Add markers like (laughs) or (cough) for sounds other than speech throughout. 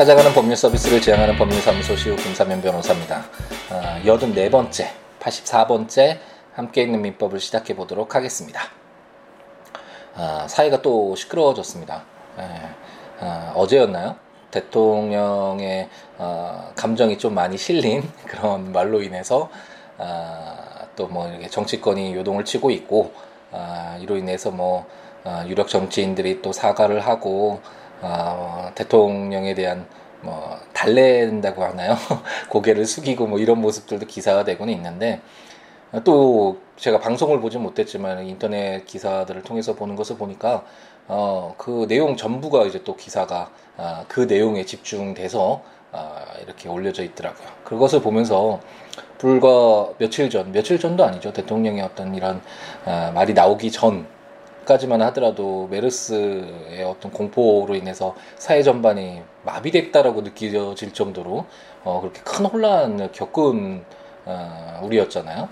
찾아가는 법률 서비스를 지향하는 법률사무소 시우 김사면 변호사입니다. 어, 84번째, 84번째 함께 있는 민법을 시작해 보도록 하겠습니다. 어, 사이가 또 시끄러워졌습니다. 예, 어, 어제였나요? 대통령의 어, 감정이 좀 많이 실린 (laughs) 그런 말로 인해서 어, 또뭐 이렇게 정치권이 요동을 치고 있고 어, 이로 인해서 뭐 어, 유력 정치인들이 또 사과를 하고 어, 대통령에 대한 뭐 달랜다고 하나요? (laughs) 고개를 숙이고 뭐 이런 모습들도 기사가 되고는 있는데 또 제가 방송을 보지 못했지만 인터넷 기사들을 통해서 보는 것을 보니까 어, 그 내용 전부가 이제 또 기사가 아, 그 내용에 집중돼서 아, 이렇게 올려져 있더라고요. 그것을 보면서 불과 며칠 전, 며칠 전도 아니죠. 대통령의 어떤 이런 아, 말이 나오기 전 까지만 하더라도 메르스의 어떤 공포로 인해서 사회 전반이 마비됐다라고 느껴질 정도로 어, 그렇게 큰 혼란을 겪은 어, 우리였잖아요.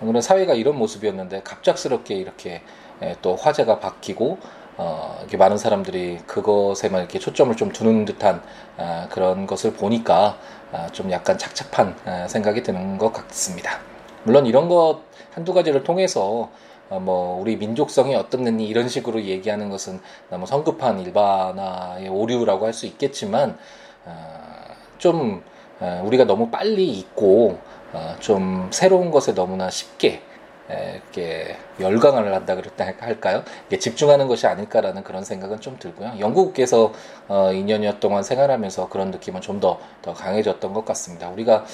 그런 사회가 이런 모습이었는데 갑작스럽게 이렇게 에, 또 화제가 바뀌고 어, 이렇게 많은 사람들이 그것에만 이렇게 초점을 좀 두는 듯한 아, 그런 것을 보니까 아, 좀 약간 착잡한 아, 생각이 드는 것 같습니다. 물론 이런 것 한두 가지를 통해서 어, 뭐 우리 민족성이 어떻느니 이런 식으로 얘기하는 것은 너무 성급한 일반화의 오류라고 할 수 있겠지만 어, 좀 어, 우리가 너무 빨리 잊고 좀 새로운 것에 너무나 쉽게 이렇게 열광을 한다 그랬다 할까요? 집중하는 것이 아닐까라는 그런 생각은 좀 들고요. 영국에서 2년여 동안 생활하면서 그런 느낌은 좀 더 더 강해졌던 것 같습니다. 우리가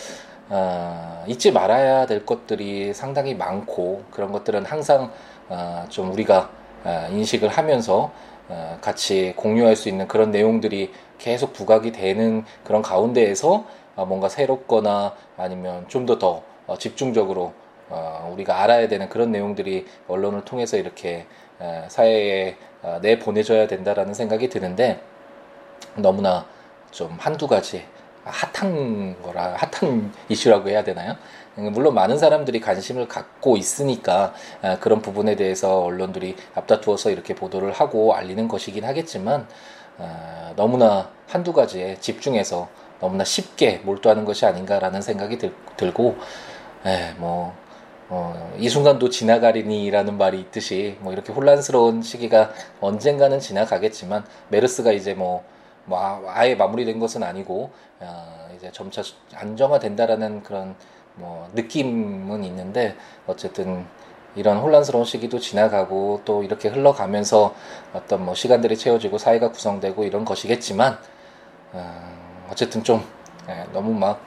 어, 잊지 말아야 될 것들이 상당히 많고 그런 것들은 항상 어, 좀 우리가 어, 인식을 하면서 어, 같이 공유할 수 있는 그런 내용들이 계속 부각이 되는 그런 가운데에서 어, 뭔가 새롭거나 아니면 좀 더더 더, 어, 집중적으로 어, 우리가 알아야 되는 그런 내용들이 언론을 통해서 이렇게 어, 사회에 어, 내 보내줘야 된다라는 생각이 드는데 너무나 좀 한두 가지 핫한 거라 핫한 이슈라고 해야 되나요? 물론 많은 사람들이 관심을 갖고 있으니까 아, 그런 부분에 대해서 언론들이 앞다투어서 이렇게 보도를 하고 알리는 것이긴 하겠지만 아, 너무나 한두 가지에 집중해서 너무나 쉽게 몰두하는 것이 아닌가라는 생각이 들, 고 뭐, 어, 이 순간도 지나가리니라는 말이 있듯이 뭐 이렇게 혼란스러운 시기가 언젠가는 지나가겠지만 메르스가 이제 뭐 뭐 아, 아예 마무리된 것은 아니고 어, 이제 점차 안정화된다라는 그런 뭐 느낌은 있는데 어쨌든 이런 혼란스러운 시기도 지나가고 또 이렇게 흘러가면서 어떤 뭐 시간들이 채워지고 사회가 구성되고 이런 것이겠지만 어, 어쨌든 좀 예, 너무 막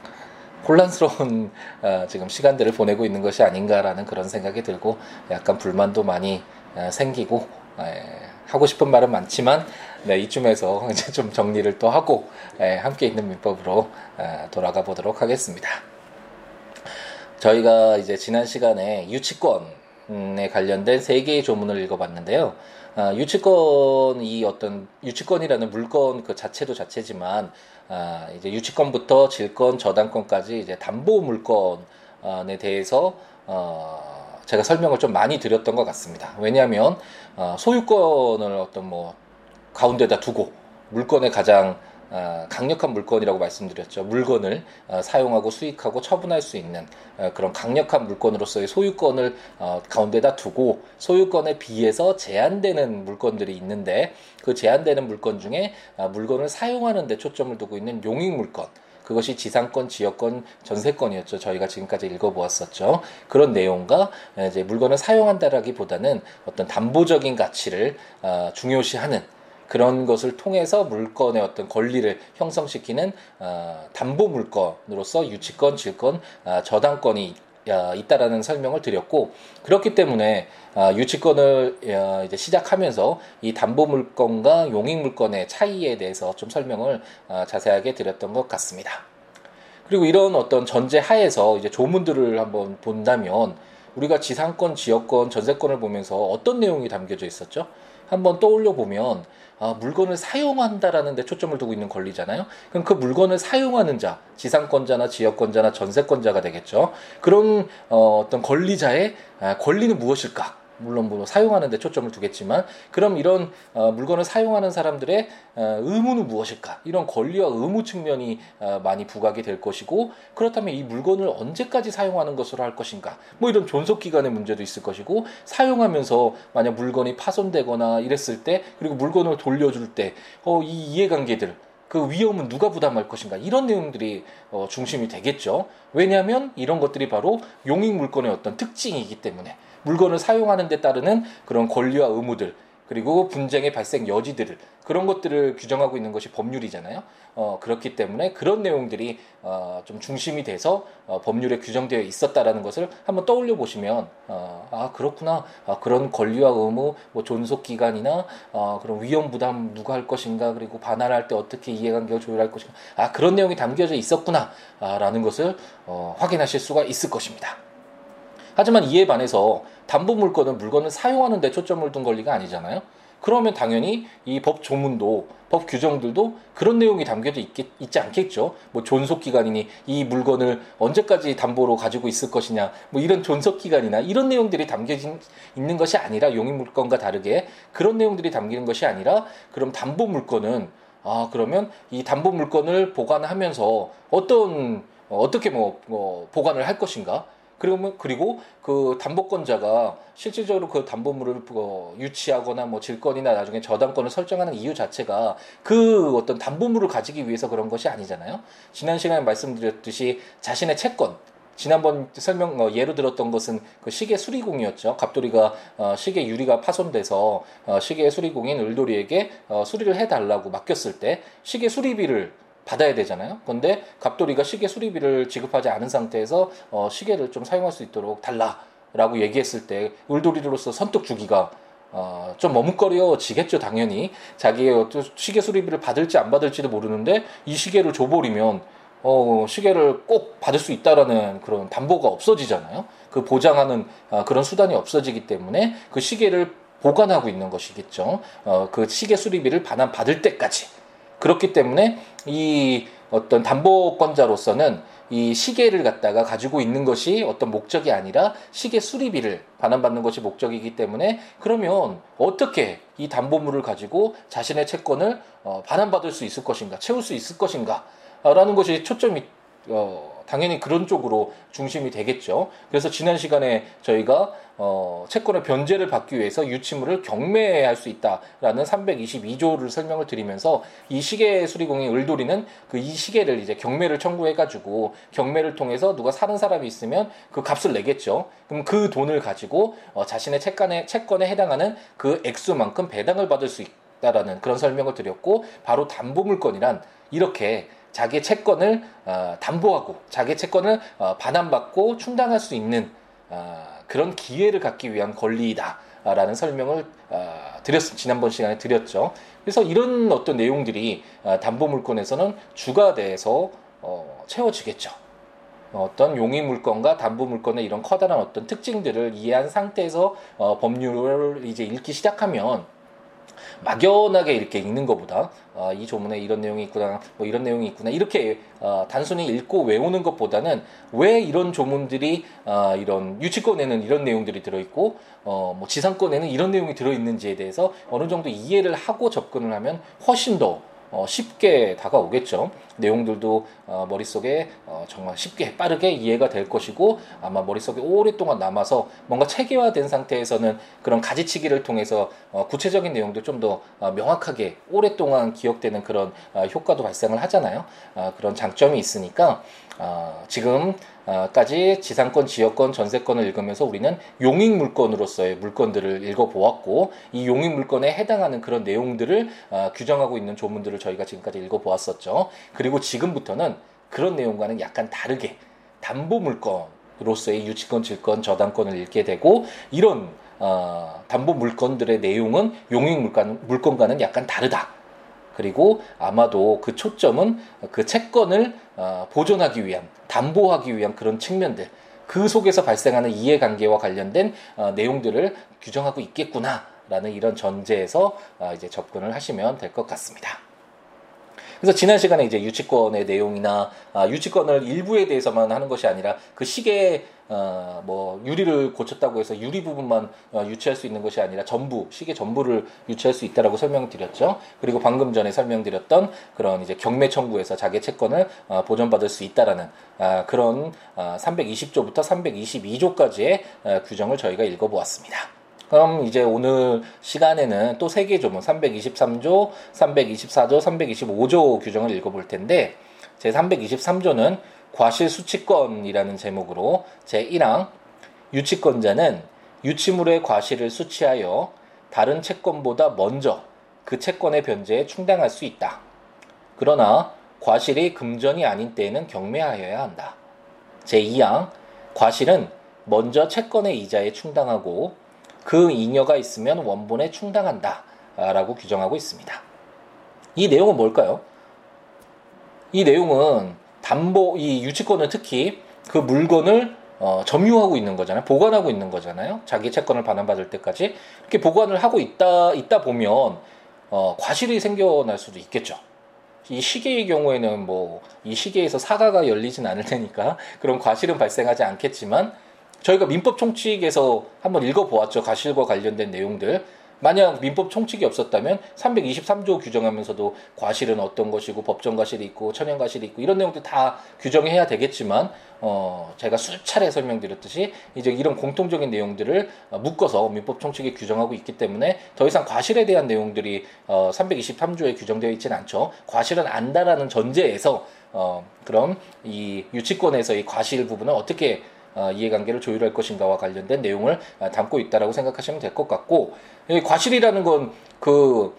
혼란스러운 어, 지금 시간들을 보내고 있는 것이 아닌가라는 그런 생각이 들고 약간 불만도 많이 어, 생기고 예, 하고 싶은 말은 많지만 네, 이쯤에서 (laughs) 이제 좀 정리를 또 하고 예, 함께 있는 민법으로 아, 돌아가 보도록 하겠습니다. 저희가 이제 지난 시간에 유치권에 관련된 세 개의 조문을 읽어봤는데요. 아, 유치권 이 어떤 유치권이라는 물건 그 자체도 자체지만 아, 이제 유치권부터 질권 저당권까지 이제 담보 물건에 대해서 어, 제가 설명을 좀 많이 드렸던 것 같습니다. 왜냐하면 어, 소유권을 어떤 뭐 가운데다 두고 물건의 가장 어, 강력한 물건이라고 말씀드렸죠. 물건을 어, 사용하고 수익하고 처분할 수 있는 어, 그런 강력한 물건으로서의 소유권을 어, 가운데다 두고 소유권에 비해서 제한되는 물건들이 있는데 그 제한되는 물건 중에 어, 물건을 사용하는 데 초점을 두고 있는 용익 물건 그것이 지상권, 지역권, 전세권이었죠. 저희가 지금까지 읽어보았었죠. 그런 내용과 이제 물건을 사용한다라기보다는 어떤 담보적인 가치를 어, 중요시하는 그런 것을 통해서 물건의 어떤 권리를 형성시키는 어, 담보 물건으로서 유치권, 질권, 어, 저당권이 어, 있다라는 설명을 드렸고 그렇기 때문에 어, 유치권을 어, 이제 시작하면서 이 담보 물건과 용익 물건의 차이에 대해서 좀 설명을 자세하게 드렸던 것 같습니다. 그리고 이런 어떤 전제 하에서 이제 조문들을 한번 본다면 우리가 지상권, 지역권, 전세권을 보면서 어떤 내용이 담겨져 있었죠? 한번 떠올려 보면 아, 물건을 사용한다라는 데 초점을 두고 있는 권리잖아요. 그럼 그 물건을 사용하는 자, 지상권자나 지역권자나 전세권자가 되겠죠. 그런 어, 어떤 권리자의 아, 권리는 무엇일까? 물론 뭐 사용하는 데 초점을 두겠지만 그럼 이런 어, 물건을 사용하는 사람들의 어, 의무는 무엇일까? 이런 권리와 의무 측면이 어, 많이 부각이 될 것이고 그렇다면 이 물건을 언제까지 사용하는 것으로 할 것인가? 뭐 이런 존속 기간의 문제도 있을 것이고 사용하면서 만약 물건이 파손되거나 이랬을 때 그리고 물건을 돌려줄 때 어, 이 이해관계들 그 위험은 누가 부담할 것인가 이런 내용들이 어, 중심이 되겠죠. 왜냐하면 이런 것들이 바로 용익 물건의 어떤 특징이기 때문에 물건을 사용하는 데 따르는 그런 권리와 의무들 그리고 분쟁의 발생 여지들을 그런 것들을 규정하고 있는 것이 법률이잖아요. 어, 그렇기 때문에 그런 내용들이 어, 좀 중심이 돼서 어, 법률에 규정되어 있었다라는 것을 한번 떠올려 보시면 어, 아 그렇구나 아, 그런 권리와 의무 뭐 존속 기간이나 어, 그런 위험 부담 누가 할 것인가 그리고 반환할 때 어떻게 이해관계를 조율할 것인가 아 그런 내용이 담겨져 있었구나라는 것을 어, 확인하실 수가 있을 것입니다. 하지만 이에 반해서 담보 물건은 물건을 사용하는 데 초점을 둔 권리가 아니잖아요. 그러면 당연히 이 법 조문도 법 규정들도 그런 내용이 담겨져 있겠, 있지 않겠죠. 뭐 존속 기간이니 이 물건을 언제까지 담보로 가지고 있을 것이냐, 뭐 이런 존속 기간이나 이런 내용들이 담겨진 있는 것이 아니라 용익 물건과 다르게 그런 내용들이 담기는 것이 아니라 그럼 담보 물건은 아 그러면 이 담보 물건을 보관하면서 어떤 어떻게 뭐, 뭐 보관을 할 것인가? 그러면 그리고 그 담보권자가 실질적으로 그 담보물을 뭐 유치하거나 뭐 질권이나 나중에 저당권을 설정하는 이유 자체가 그 어떤 담보물을 가지기 위해서 그런 것이 아니잖아요. 지난 시간에 말씀드렸듯이 자신의 채권 지난번 설명 어, 예로 들었던 것은 그 시계 수리공이었죠. 갑돌이가 어, 시계 유리가 파손돼서 어, 시계 수리공인 을돌이에게 어, 수리를 해달라고 맡겼을 때 시계 수리비를 받아야 되잖아요. 그런데 갑돌이가 시계 수리비를 지급하지 않은 상태에서 어, 시계를 좀 사용할 수 있도록 달라라고 얘기했을 때 울돌이로서 선뜻 주기가 어, 좀 머뭇거려지겠죠, 당연히. 자기의 시계 수리비를 받을지 안 받을지도 모르는데 이 시계를 줘버리면 어, 시계를 꼭 받을 수 있다라는 그런 담보가 없어지잖아요. 그 보장하는 어, 그런 수단이 없어지기 때문에 그 시계를 보관하고 있는 것이겠죠. 어, 그 시계 수리비를 반환 받을 때까지. 그렇기 때문에 이 어떤 담보권자로서는 이 시계를 갖다가 가지고 있는 것이 어떤 목적이 아니라 시계 수리비를 반환받는 것이 목적이기 때문에 그러면 어떻게 이 담보물을 가지고 자신의 채권을 어, 반환받을 수 있을 것인가 채울 수 있을 것인가 라는 것이 초점이 어, 당연히 그런 쪽으로 중심이 되겠죠. 그래서 지난 시간에 저희가 어, 채권의 변제를 받기 위해서 유치물을 경매할 수 있다라는 322조를 설명을 드리면서 이 시계 수리공인 을돌이는 그 이 시계를 이제 경매를 청구해가지고 경매를 통해서 누가 사는 사람이 있으면 그 값을 내겠죠. 그럼 그 돈을 가지고 어, 자신의 채권에 채권에 해당하는 그 액수만큼 배당을 받을 수 있다라는 그런 설명을 드렸고 바로 담보물건이란 이렇게 자기의 채권을 어, 담보하고 자기의 채권을 어, 반환받고 충당할 수 있는 어, 그런 기회를 갖기 위한 권리이다라는 설명을 어, 드렸 지난번 시간에 드렸죠. 그래서 이런 어떤 내용들이 어, 담보물건에서는 주가 돼서 어, 채워지겠죠. 어떤 용의 물건과 담보 물건의 이런 커다란 어떤 특징들을 이해한 상태에서 어, 법률을 이제 읽기 시작하면 막연하게 이렇게 읽는 것보다 아, 이 조문에 이런 내용이 있구나, 뭐 이런 내용이 있구나 이렇게 어, 단순히 읽고 외우는 것보다는 왜 이런 조문들이 어, 이런 유치권에는 이런 내용들이 들어있고 어, 뭐 지상권에는 이런 내용이 들어있는지에 대해서 어느 정도 이해를 하고 접근을 하면 훨씬 더 어, 쉽게 다가오겠죠. 내용들도 어, 머릿속에 어, 정말 쉽게 빠르게 이해가 될 것이고 아마 머릿속에 오랫동안 남아서 뭔가 체계화된 상태에서는 그런 가지치기를 통해서 어, 구체적인 내용도 좀더 어, 명확하게 오랫동안 기억되는 그런 어, 효과도 발생을 하잖아요. 어, 그런 장점이 있으니까 어, 지금까지 지상권, 지역권, 전세권을 읽으면서 우리는 용익 물건으로서의 물건들을 읽어보았고 이 용익 물건에 해당하는 그런 내용들을 어, 규정하고 있는 조문들을 저희가 지금까지 읽어보았었죠. 그리고 지금부터는 그런 내용과는 약간 다르게 담보 물건으로서의 유치권, 질권, 저당권을 읽게 되고 이런 어, 담보 물건들의 내용은 용익 물건, 물건과는 약간 다르다. 그리고 아마도 그 초점은 그 채권을 어, 보존하기 위한 담보하기 위한 그런 측면들 그 속에서 발생하는 이해관계와 관련된 어, 내용들을 규정하고 있겠구나라는 이런 전제에서 어, 이제 접근을 하시면 될 것 같습니다. 그래서 지난 시간에 이제 유치권의 내용이나 아, 유치권을 일부에 대해서만 하는 것이 아니라 그 시계 어, 뭐 유리를 고쳤다고 해서 유리 부분만 어, 유치할 수 있는 것이 아니라 전부 시계 전부를 유치할 수 있다라고 설명드렸죠. 그리고 방금 전에 설명드렸던 그런 이제 경매 청구에서 자기 채권을 어, 보전받을 수 있다라는 아, 그런 아, 320조부터 322조까지의 어, 규정을 저희가 읽어보았습니다. 그럼 이제 오늘 시간에는 또 세 개 조문 323조, 324조, 325조 규정을 읽어볼 텐데 제 323조는 과실수치권이라는 제목으로 제 1항 유치권자는 유치물의 과실을 수치하여 다른 채권보다 먼저 그 채권의 변제에 충당할 수 있다. 그러나 과실이 금전이 아닌 때에는 경매하여야 한다. 제2항 과실은 먼저 채권의 이자에 충당하고 그 잉여가 있으면 원본에 충당한다. 라고 규정하고 있습니다. 이 내용은 뭘까요? 이 내용은 담보, 이 유치권은 특히 그 물건을 어, 점유하고 있는 거잖아요. 보관하고 있는 거잖아요. 자기 채권을 반환받을 때까지. 이렇게 보관을 하고 있다, 있다 보면, 어, 과실이 생겨날 수도 있겠죠. 이 시계의 경우에는 뭐, 이 시계에서 사과가 열리진 않을 테니까, (laughs) 그런 과실은 발생하지 않겠지만, 저희가 민법 총칙에서 한번 읽어보았죠. 과실과 관련된 내용들. 만약 민법 총칙이 없었다면 323조 규정하면서도 과실은 어떤 것이고 법정 과실이 있고 천연 과실이 있고 이런 내용들 다 규정해야 되겠지만 어 제가 수차례 설명드렸듯이 이제 이런 공통적인 내용들을 묶어서 민법 총칙에 규정하고 있기 때문에 더 이상 과실에 대한 내용들이 어 323조에 규정되어 있지는 않죠. 과실은 안다라는 전제에서 어 그럼 이 유치권에서 이 과실 부분은 어떻게 어, 이해관계를 조율할 것인가와 관련된 내용을 어, 담고 있다라고 생각하시면 될 것 같고 과실이라는 건 그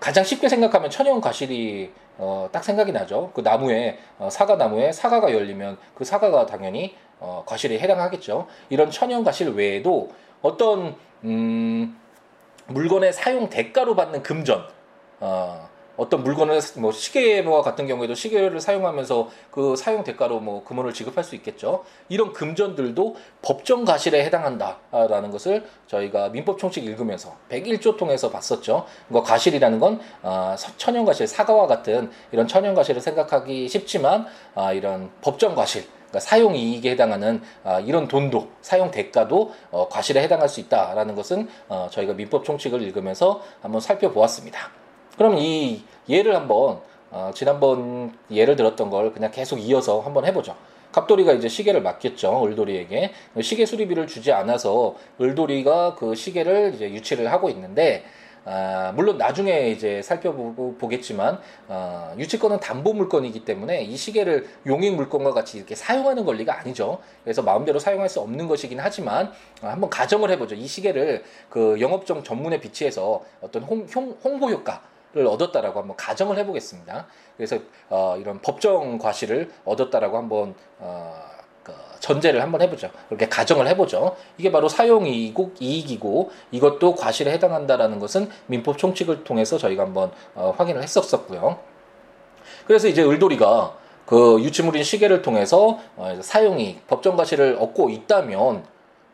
가장 쉽게 생각하면 천연 과실이 어, 딱 생각이 나죠. 그 나무에 어, 사과 나무에 사과가 열리면 그 사과가 당연히 어, 과실에 해당하겠죠. 이런 천연 과실 외에도 어떤 음, 물건의 사용 대가로 받는 금전 어, 어떤 물건을 뭐 시계와 같은 경우에도 시계를 사용하면서 그 사용 대가로 뭐 금원을 지급할 수 있겠죠. 이런 금전들도 법정 과실에 해당한다라는 것을 저희가 민법 총칙 읽으면서 101조 통해서 봤었죠. 그 과실이라는 건 어, 천연 과실, 사과와 같은 이런 천연 과실을 생각하기 쉽지만 어, 이런 법정 과실 그러니까 사용 이익에 해당하는 아, 이런 돈도 사용 대가도 어, 과실에 해당할 수 있다라는 것은 어, 저희가 민법 총칙을 읽으면서 한번 살펴보았습니다. 그럼 이 예를 한번 어, 지난번 예를 들었던 걸 그냥 계속 이어서 한번 해보죠. 갑돌이가 이제 시계를 맡겼죠 을돌이에게 시계 수리비를 주지 않아서 을돌이가 그 시계를 이제 유치를 하고 있는데 아, 물론 나중에 이제 살펴보겠지만 어, 유치권은 담보 물건이기 때문에 이 시계를 용익 물건과 같이 이렇게 사용하는 권리가 아니죠. 그래서 마음대로 사용할 수 없는 것이긴 하지만 어, 한번 가정을 해보죠. 이 시계를 그 영업정 전문에 비치해서 어떤 홍, 홍, 홍보 효과 를 얻었다라고 한번 가정을 해보겠습니다. 그래서 어, 이런 법정 과실을 얻었다라고 한번 어, 그 전제를 한번 해보죠. 그렇게 가정을 해보죠. 이게 바로 사용이익이고 이익이고 이것도 과실에 해당한다라는 것은 민법 총칙을 통해서 저희가 한번 어, 확인을 했었었고요. 그래서 이제 을돌이가 그 유치물인 시계를 통해서 어, 사용이익, 법정 과실을 얻고 있다면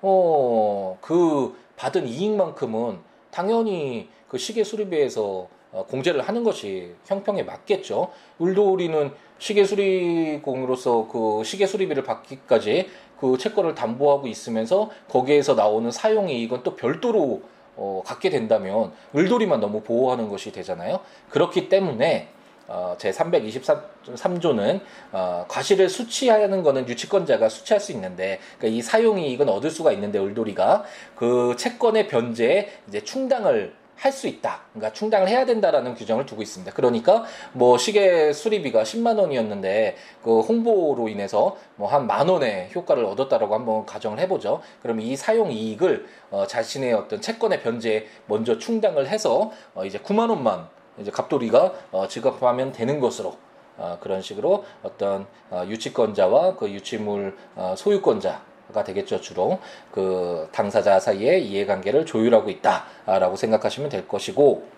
어, 그 받은 이익만큼은 당연히 그 시계 수리비에서 어, 공제를 하는 것이 형평에 맞겠죠. 울도리는 시계 수리공으로서 그 시계 수리비를 받기까지 그 채권을 담보하고 있으면서 거기에서 나오는 사용 이익은 또 별도로 어, 갖게 된다면 을돌이만 너무 보호하는 것이 되잖아요. 그렇기 때문에 어, 제 323조는 어, 과실을 수취하는 것은 유치권자가 수취할 수 있는데 그러니까 이 사용이익은 얻을 수가 있는데 을돌이가 그 채권의 변제에 이제 충당을 할 수 있다. 그러니까 충당을 해야 된다라는 규정을 두고 있습니다. 그러니까 뭐 시계 수리비가 10만 원이었는데 그 홍보로 인해서 뭐 한 만 원의 효과를 얻었다라고 한번 가정을 해보죠. 그럼 이 사용 이익을 어 자신의 어떤 채권의 변제에 먼저 충당을 해서 어 이제 9만 원만 이제 갑돌이가 어 지급하면 되는 것으로 어 그런 식으로 어떤 어 유치권자와 그 유치물 어 소유권자 가 되겠죠 주로 그 당사자 사이의 이해관계를 조율하고 있다라고 생각하시면 될 것이고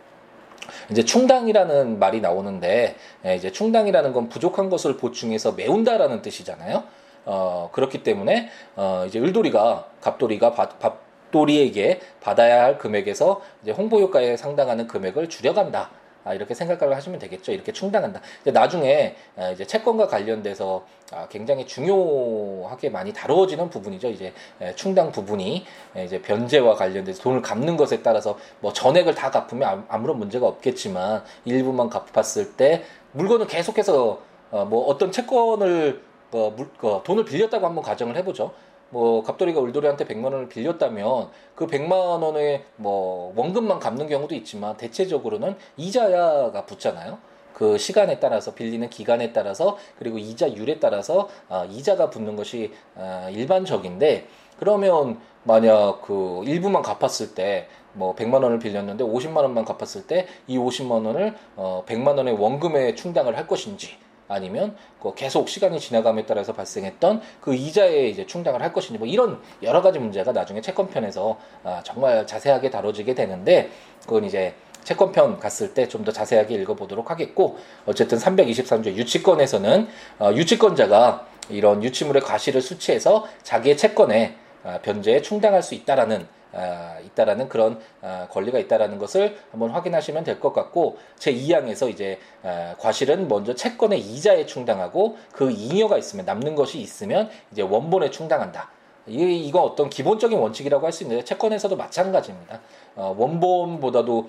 이제 충당이라는 말이 나오는데 예, 이제 충당이라는 건 부족한 것을 보충해서 메운다라는 뜻이잖아요. 어 그렇기 때문에 어 이제 을돌이가 갑돌이가 밥돌이에게 받아야 할 금액에서 이제 홍보 효과에 상당하는 금액을 줄여간다. 아, 이렇게 생각을 하시면 되겠죠. 이렇게 충당한다. 나중에 아, 이제 채권과 관련돼서 아, 굉장히 중요하게 많이 다루어지는 부분이죠. 이제 충당 부분이 이제 변제와 관련돼서 돈을 갚는 것에 따라서 뭐 전액을 다 갚으면 아무런 문제가 없겠지만 일부만 갚았을 때 물건을 계속해서 어, 뭐 어떤 채권을 뭐 물, 어, 돈을 빌렸다고 한번 가정을 해보죠. 뭐 갑돌이가 울돌이한테 100만 원을 빌렸다면 그 100만 원의 뭐 원금만 갚는 경우도 있지만 대체적으로는 이자가 붙잖아요. 그 시간에 따라서 빌리는 기간에 따라서 그리고 이자율에 따라서 아, 이자가 붙는 것이 아, 일반적인데 그러면 만약 그 일부만 갚았을 때 뭐 100만 원을 빌렸는데 50만 원만 갚았을 때 이 50만 원을 어 100만 원의 원금에 충당을 할 것인지 아니면 그 계속 시간이 지나감에 따라서 발생했던 그 이자에 이제 충당을 할 것인지 뭐 이런 여러 가지 문제가 나중에 채권편에서 아 정말 자세하게 다뤄지게 되는데 그건 이제 채권편 갔을 때 좀 더 자세하게 읽어보도록 하겠고 어쨌든 323조 유치권에서는 어, 유치권자가 이런 유치물의 과실을 수취해서 자기의 채권에 아, 변제에 충당할 수 있다라는 아, 있다라는 그런 아, 권리가 있다라는 것을 한번 확인하시면 될 것 같고 제 2항에서 이제 아, 과실은 먼저 채권의 이자에 충당하고 그 잉여가 있으면 남는 것이 있으면 이제 원본에 충당한다. 이 이거 어떤 기본적인 원칙이라고 할 수 있는데 채권에서도 마찬가지입니다. 어, 원본보다도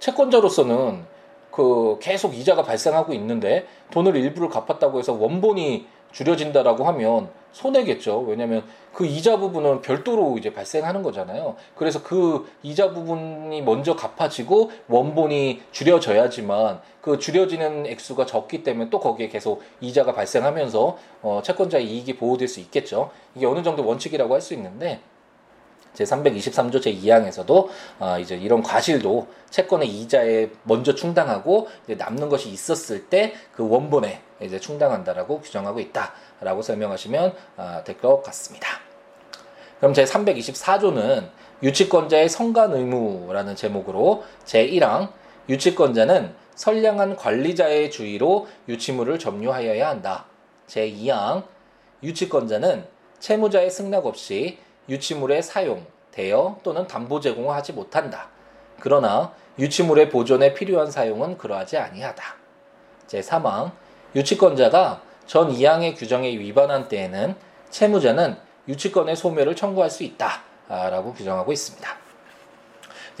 채권자로서는 그 계속 이자가 발생하고 있는데 돈을 일부를 갚았다고 해서 원본이 줄여진다라고 하면 손해겠죠. 왜냐하면 그 이자 부분은 별도로 이제 발생하는 거잖아요. 그래서 그 이자 부분이 먼저 갚아지고 원본이 줄여져야지만 그 줄여지는 액수가 적기 때문에 또 거기에 계속 이자가 발생하면서 어, 채권자의 이익이 보호될 수 있겠죠. 이게 어느 정도 원칙이라고 할 수 있는데 제 323조 제 2항에서도 어, 이제 이런 과실도 채권의 이자에 먼저 충당하고 남는 것이 있었을 때 그 원본에 이제 충당한다라고 규정하고 있다라고 설명하시면 어, 될것 같습니다. 그럼 제 324조는 유치권자의 성간 의무라는 제목으로 제 1항 유치권자는 선량한 관리자의 주의로 유치물을 점유하여야 한다. 제 2항 유치권자는 채무자의 승낙 없이 유치물의 사용, 대여 또는 담보 제공을 하지 못한다. 그러나 유치물의 보존에 필요한 사용은 그러하지 아니하다. 제3항 유치권자가 전 2항의 규정에 위반한 때에는 채무자는 유치권의 소멸을 청구할 수 있다라고 규정하고 있습니다.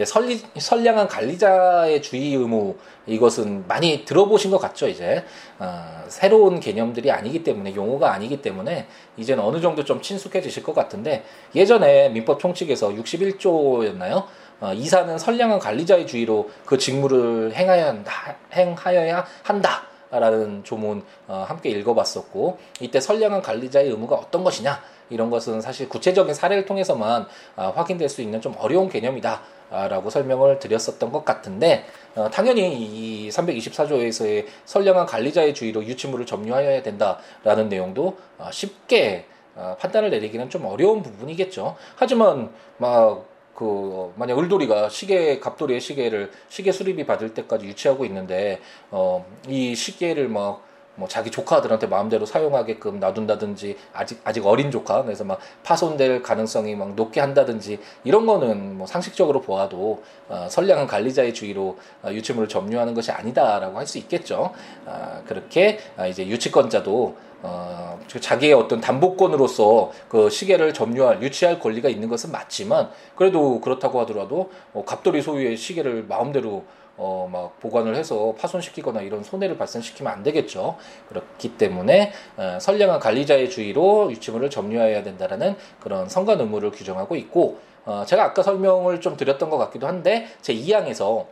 설리, 선량한 관리자의 주의 의무 이것은 많이 들어보신 것 같죠 이제 어, 새로운 개념들이 아니기 때문에 용어가 아니기 때문에 이제는 어느 정도 좀 친숙해지실 것 같은데 예전에 민법 총칙에서 61조였나요? 어, 이사는 선량한 관리자의 주의로 그 직무를 행하여야 한다. 행하여야 한다. 라는 조문 어, 함께 읽어봤었고 이때 선량한 관리자의 의무가 어떤 것이냐 이런 것은 사실 구체적인 사례를 통해서만 어, 확인될 수 있는 좀 어려운 개념이다. 라고 설명을 드렸었던 것 같은데 어, 당연히 이 324조에서의 선량한 관리자의 주의로 유치물을 점유하여야 된다라는 내용도 어, 쉽게 어, 판단을 내리기는 좀 어려운 부분이겠죠. 하지만 막 그 만약 을돌이가 시계 갑돌이의 시계를 시계 수리비 받을 때까지 유치하고 있는데 어 이 시계를 막 뭐 자기 조카들한테 마음대로 사용하게끔 놔둔다든지 아직 아직 어린 조카 그래서 막 파손될 가능성이 막 높게 한다든지 이런 거는 뭐 상식적으로 보아도 어, 선량한 관리자의 주의로 어, 유치물을 점유하는 것이 아니다라고 할 수 있겠죠. 어, 그렇게 어, 이제 유치권자도 어, 자기의 어떤 담보권으로서 그 시계를 점유할, 유치할 권리가 있는 것은 맞지만, 그래도 그렇다고 하더라도, 어, 갑돌이 소유의 시계를 마음대로 어, 막 보관을 해서 파손시키거나 이런 손해를 발생시키면 안 되겠죠. 그렇기 때문에 어, 선량한 관리자의 주의로 유치물을 점유해야 된다라는 그런 선관 의무를 규정하고 있고 어, 제가 아까 설명을 좀 드렸던 것 같기도 한데 제 2항에서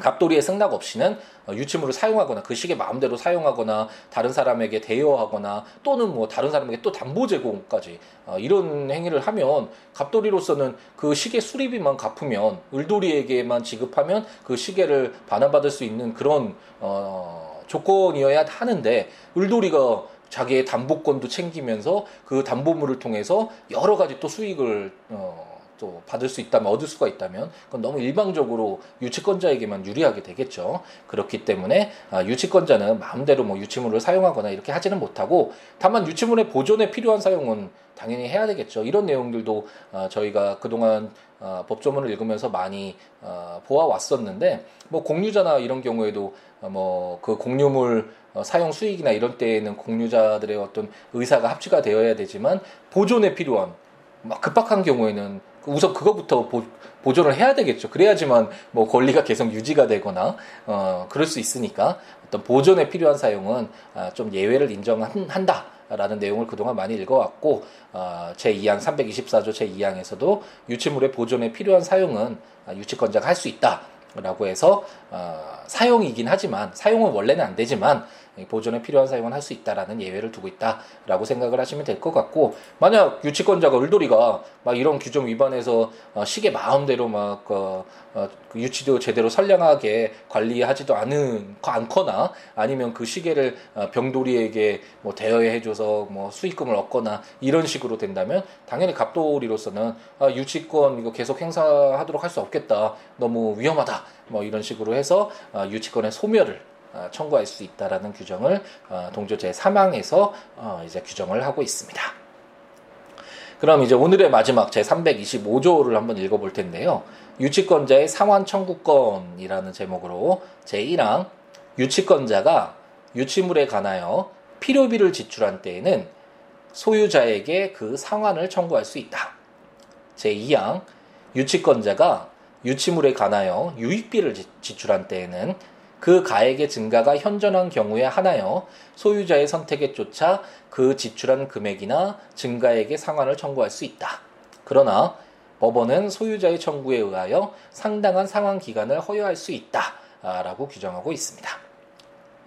갑돌이의 승낙 없이는 어, 유치물을 사용하거나 그 시계 마음대로 사용하거나 다른 사람에게 대여하거나 또는 뭐 다른 사람에게 또 담보 제공까지 어, 이런 행위를 하면 갑돌이로서는 그 시계 수리비만 갚으면 을돌이에게만 지급하면 그 시계를 반환받을 수 있는 그런 어, 조건이어야 하는데 을돌이가 자기의 담보권도 챙기면서 그 담보물을 통해서 여러 가지 또 수익을 어, 또 받을 수 있다면 얻을 수가 있다면 그건 너무 일방적으로 유치권자에게만 유리하게 되겠죠. 그렇기 때문에 아, 유치권자는 마음대로 뭐 유치물을 사용하거나 이렇게 하지는 못하고 다만 유치물의 보존에 필요한 사용은 당연히 해야 되겠죠. 이런 내용들도 어, 저희가 그동안 어, 법조문을 읽으면서 많이 어, 보아왔었는데 뭐 공유자나 이런 경우에도 어, 뭐그 공유물 어, 사용 수익이나 이런 때에는 공유자들의 어떤 의사가 합치가 되어야 되지만 보존에 필요한 막 급박한 경우에는 우선 그거부터 보, 보존을 해야 되겠죠. 그래야지만 뭐 권리가 계속 유지가 되거나 어 그럴 수 있으니까 어떤 보존에 필요한 사용은 아, 좀 예외를 인정한다. 라는 내용을 그동안 많이 읽어왔고 어, 제2항 324조 제2항에서도 유치물의 보존에 필요한 사용은 아, 유치권자가 할 수 있다라고 해서 어, 사용이긴 하지만 사용은 원래는 안 되지만 보존에 필요한 사용은 할 수 있다라는 예외를 두고 있다라고 생각을 하시면 될 것 같고 만약 유치권자가 을돌이가 막 이런 규정 위반해서 어, 시계 마음대로 막 어, 어, 그 유치도 제대로 선량하게 관리하지도 않은 않거나 아니면 그 시계를 어, 병돌이에게 뭐 대여해줘서 뭐 수익금을 얻거나 이런 식으로 된다면 당연히 갑돌이로서는 아, 유치권 이거 계속 행사하도록 할 수 없겠다. 너무 위험하다. 뭐 이런 식으로 해서 어, 유치권의 소멸을 어, 청구할 수 있다라는 규정을 어, 동조 제 3항에서 어, 이제 규정을 하고 있습니다. 그럼 이제 오늘의 마지막 제 325조를 한번 읽어볼 텐데요. 유치권자의 상환 청구권이라는 제목으로 제 1항 유치권자가 유치물에 관하여 필요비를 지출한 때에는 소유자에게 그 상환을 청구할 수 있다. 제 2항 유치권자가 유치물에 관하여 유익비를 지출한 때에는 그 가액의 증가가 현존한 경우에 하나여 소유자의 선택에 쫓아 그 지출한 금액이나 증가액의 상환을 청구할 수 있다. 그러나 법원은 소유자의 청구에 의하여 상당한 상환 기간을 허용할 수 있다라고 규정하고 있습니다.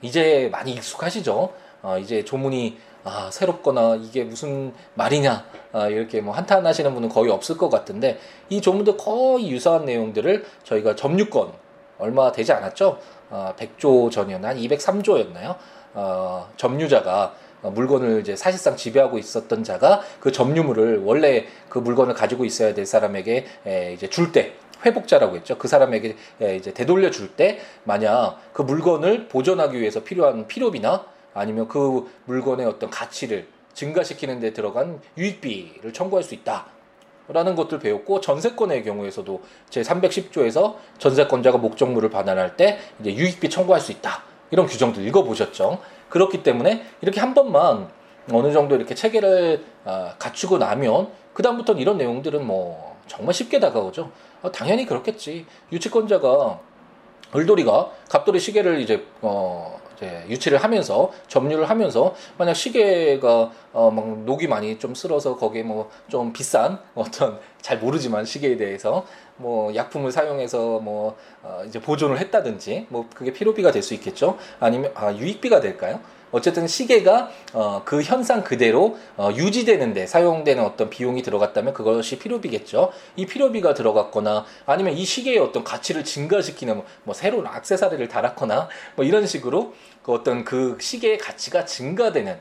이제 많이 익숙하시죠? 어, 이제 조문이 아, 새롭거나 이게 무슨 말이냐 아, 이렇게 뭐 한탄하시는 분은 거의 없을 것 같은데 이 조문도 거의 유사한 내용들을 저희가 점유권 얼마 되지 않았죠? 어, 100조 전이었나 한 203조였나요? 어, 점유자가 물건을 이제 사실상 지배하고 있었던 자가 그 점유물을 원래 그 물건을 가지고 있어야 될 사람에게 에, 이제 줄 때 회복자라고 했죠. 그 사람에게 에, 이제 되돌려 줄 때 만약 그 물건을 보존하기 위해서 필요한 필요비나 아니면 그 물건의 어떤 가치를 증가시키는 데 들어간 유익비를 청구할 수 있다. 라는 것들 배웠고 전세권의 경우에서도 제 310조에서 전세권자가 목적물을 반환할 때 이제 유익비 청구할 수 있다 이런 규정도 읽어보셨죠. 그렇기 때문에 이렇게 한 번만 어느 정도 이렇게 체계를 어, 갖추고 나면 그 다음부터는 이런 내용들은 뭐 정말 쉽게 다가오죠. 어, 당연히 그렇겠지. 유치권자가 을돌이가 갑돌이 시계를 이제 어 유치를 하면서 점유를 하면서 만약 시계가 어 막 녹이 많이 좀 쓸어서 거기에 뭐 좀 비싼 (laughs) 어떤 잘 모르지만 시계에 대해서 뭐 약품을 사용해서 뭐 어 이제 보존을 했다든지 뭐 그게 필요비가 될 수 있겠죠 아니면 아 유익비가 될까요? 어쨌든 시계가 어, 그 현상 그대로 어, 유지되는데 사용되는 어떤 비용이 들어갔다면 그것이 필요비겠죠. 이 필요비가 들어갔거나 아니면 이 시계의 어떤 가치를 증가시키는 뭐 새로운 악세사리를 달았거나 뭐 이런 식으로 그 어떤 그 시계의 가치가 증가되는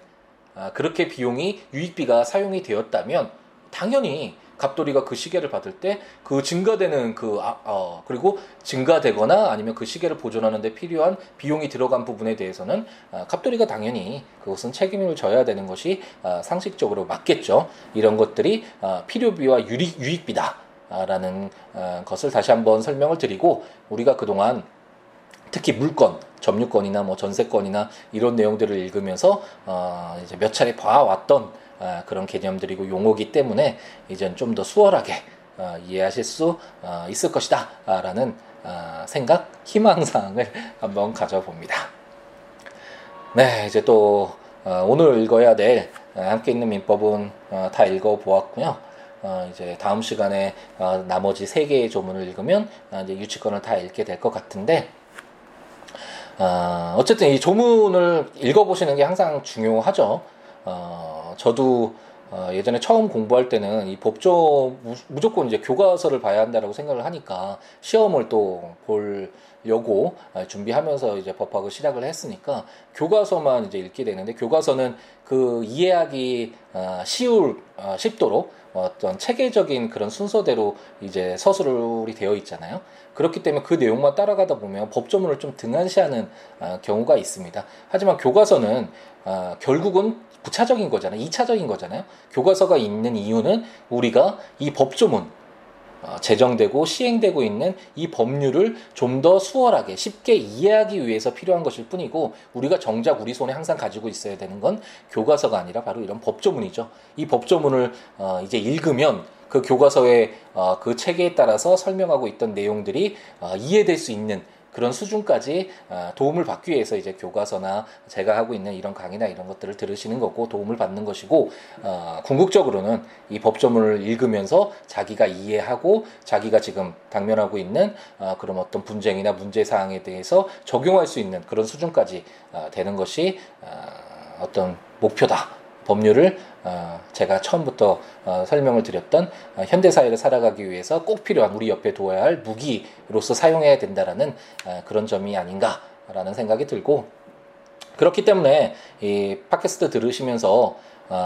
아, 그렇게 비용이 유익비가 사용이 되었다면 당연히 갑돌이가 그 시계를 받을 때 그 증가되는 그 아, 어, 그리고 증가되거나 아니면 그 시계를 보존하는데 필요한 비용이 들어간 부분에 대해서는 아, 갑돌이가 당연히 그것은 책임을 져야 되는 것이 아, 상식적으로 맞겠죠. 이런 것들이 아, 필요비와 유익, 유익비다라는 아, 것을 다시 한번 설명을 드리고 우리가 그동안 특히 물건, 점유권이나 뭐 전세권이나 이런 내용들을 읽으면서 어, 이제 몇 차례 봐왔던 아, 그런 개념들이고 용어기 때문에 이젠 좀 더 수월하게 어, 이해하실 수 어, 있을 것이다 라는 어, 생각, 희망사항을 (laughs) 한번 가져봅니다. 네, 이제 또 오늘 읽어야 될 함께 있는 민법은 다 읽어보았고요. 이제 다음 시간에 나머지 세 개의 조문을 읽으면 이제 유치권을 다 읽게 될 것 같은데 어쨌든 이 조문을 읽어보시는 게 항상 중요하죠. 어, 저도 어, 예전에 처음 공부할 때는 이 법조 무조건 이제 교과서를 봐야 한다라고 생각을 하니까 시험을 또볼 요거 준비하면서 이제 법학을 시작을 했으니까 교과서만 이제 읽게 되는데 교과서는 그 이해하기 쉬울 쉽도록 어떤 체계적인 그런 순서대로 이제 서술이 되어 있잖아요. 그렇기 때문에 그 내용만 따라가다 보면 법조문을 좀 등한시하는 경우가 있습니다. 하지만 교과서는 결국은 부차적인 거잖아요. 2차적인 거잖아요. 교과서가 있는 이유는 우리가 이 법조문 어, 제정되고 시행되고 있는 이 법률을 좀 더 수월하게 쉽게 이해하기 위해서 필요한 것일 뿐이고 우리가 정작 우리 손에 항상 가지고 있어야 되는 건 교과서가 아니라 바로 이런 법조문이죠. 이 법조문을 어, 이제 읽으면 그 교과서의 어, 그 체계에 따라서 설명하고 있던 내용들이 이해될 수 있는 그런 수준까지 아, 도움을 받기 위해서 이제 교과서나 제가 하고 있는 이런 강의나 이런 것들을 들으시는 거고 도움을 받는 것이고 어, 궁극적으로는 이 법조문을 읽으면서 자기가 이해하고 자기가 지금 당면하고 있는 어, 그런 어떤 분쟁이나 문제 사항에 대해서 적용할 수 있는 그런 수준까지 어, 되는 것이 어떤 목표다. 법률을 어, 제가 처음부터 어, 설명을 드렸던 어, 현대 사회를 살아가기 위해서 꼭 필요한 우리 옆에 두어야 할 무기로서 사용해야 된다라는 그런 점이 아닌가라는 생각이 들고 그렇기 때문에 이 팟캐스트 들으시면서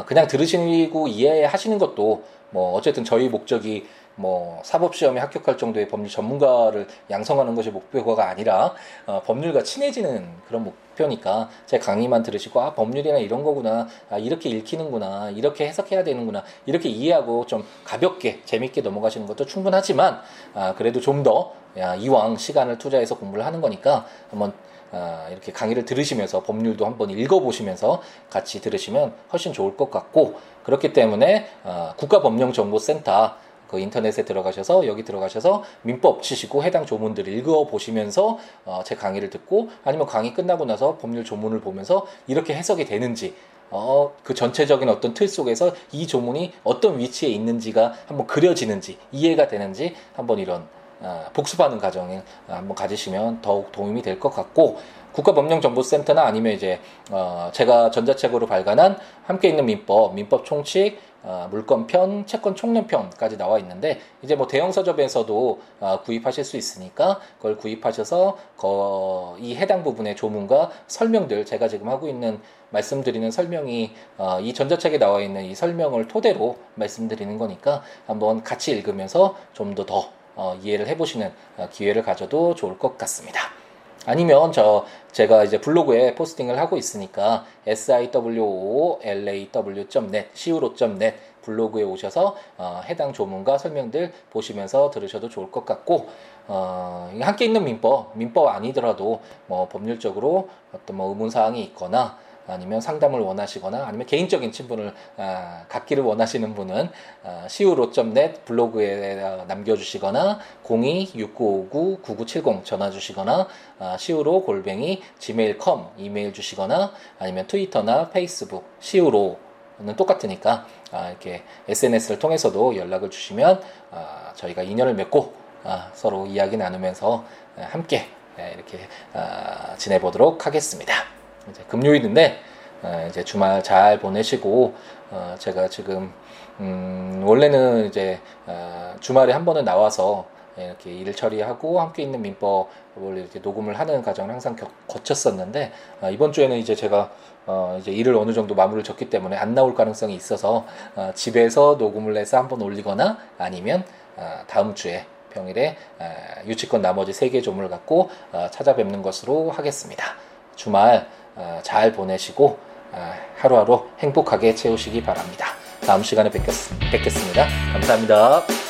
그냥 들으시고 이해하시는 것도 뭐 어쨌든 저희 목적이 뭐 사법 시험에 합격할 정도의 법률 전문가를 양성하는 것이 목표가 아니라 어, 법률과 친해지는 그런 목표니까 제 강의만 들으시고 아 법률이나 이런 거구나 아, 이렇게 읽히는구나 이렇게 해석해야 되는구나 이렇게 이해하고 좀 가볍게 재밌게 넘어가시는 것도 충분하지만 아, 그래도 좀 더 이왕 시간을 투자해서 공부를 하는 거니까 한번 아, 이렇게 강의를 들으시면서 법률도 한번 읽어보시면서 같이 들으시면 훨씬 좋을 것 같고 그렇기 때문에 아, 국가법령정보센터 그 인터넷에 들어가셔서 여기 들어가셔서 민법 치시고 해당 조문들을 읽어 보시면서 어, 제 강의를 듣고 아니면 강의 끝나고 나서 법률 조문을 보면서 이렇게 해석이 되는지 어, 그 전체적인 어떤 틀 속에서 이 조문이 어떤 위치에 있는지가 한번 그려지는지 이해가 되는지 한번 이런 어, 복습하는 과정을 한번 가지시면 더욱 도움이 될 것 같고 국가법령정보센터나 아니면 이제 어, 제가 전자책으로 발간한 함께 있는 민법, 민법 총칙, 어, 물권편, 채권 총론편까지 나와 있는데 이제 뭐 대형 서점에서도 어, 구입하실 수 있으니까 그걸 구입하셔서 거, 이 해당 부분의 조문과 설명들 제가 지금 하고 있는 말씀드리는 설명이 어, 이 전자책에 나와 있는 이 설명을 토대로 말씀드리는 거니까 한번 같이 읽으면서 좀 더더 어, 이해를 해보시는 어, 기회를 가져도 좋을 것 같습니다. 아니면 저 제가 이제 블로그에 포스팅을 하고 있으니까 siwoolaw.net siwo.net 블로그에 오셔서 어, 해당 조문과 설명들 보시면서 들으셔도 좋을 것 같고 어, 함께 있는 민법 민법 아니더라도 뭐 법률적으로 어떤 뭐 의문 사항이 있거나 아니면 상담을 원하시거나 아니면 개인적인 친분을 아, 갖기를 원하시는 분은 아, siwo.net 블로그에 남겨주시거나 02-6959-9970 전화 주시거나 아, siwo 골뱅이 gmail.com 이메일 주시거나 아니면 트위터나 페이스북 siwo는 똑같으니까 아, 이렇게 SNS를 통해서도 연락을 주시면 아, 저희가 인연을 맺고 아, 서로 이야기 나누면서 함께 이렇게 아, 지내보도록 하겠습니다. 이제 금요일인데 어, 이제 주말 잘 보내시고 어, 제가 지금 음, 원래는 이제 어, 주말에 한 번은 나와서 이렇게 일 처리하고 함께 있는 민법을 이렇게 녹음을 하는 과정을 항상 겨, 거쳤었는데 어, 이번 주에는 이제 제가 어, 이제 일을 어느 정도 마무리를 졌기 때문에 안 나올 가능성이 있어서 어, 집에서 녹음을 해서 한번 올리거나 아니면 어, 다음 주에 평일에 어, 유치권 나머지 세 개 조문을 갖고 어, 찾아뵙는 것으로 하겠습니다. 주말 어, 잘 보내시고 어, 하루하루 행복하게 채우시기 바랍니다. 다음 시간에 뵙겠, 뵙겠습니다. 감사합니다.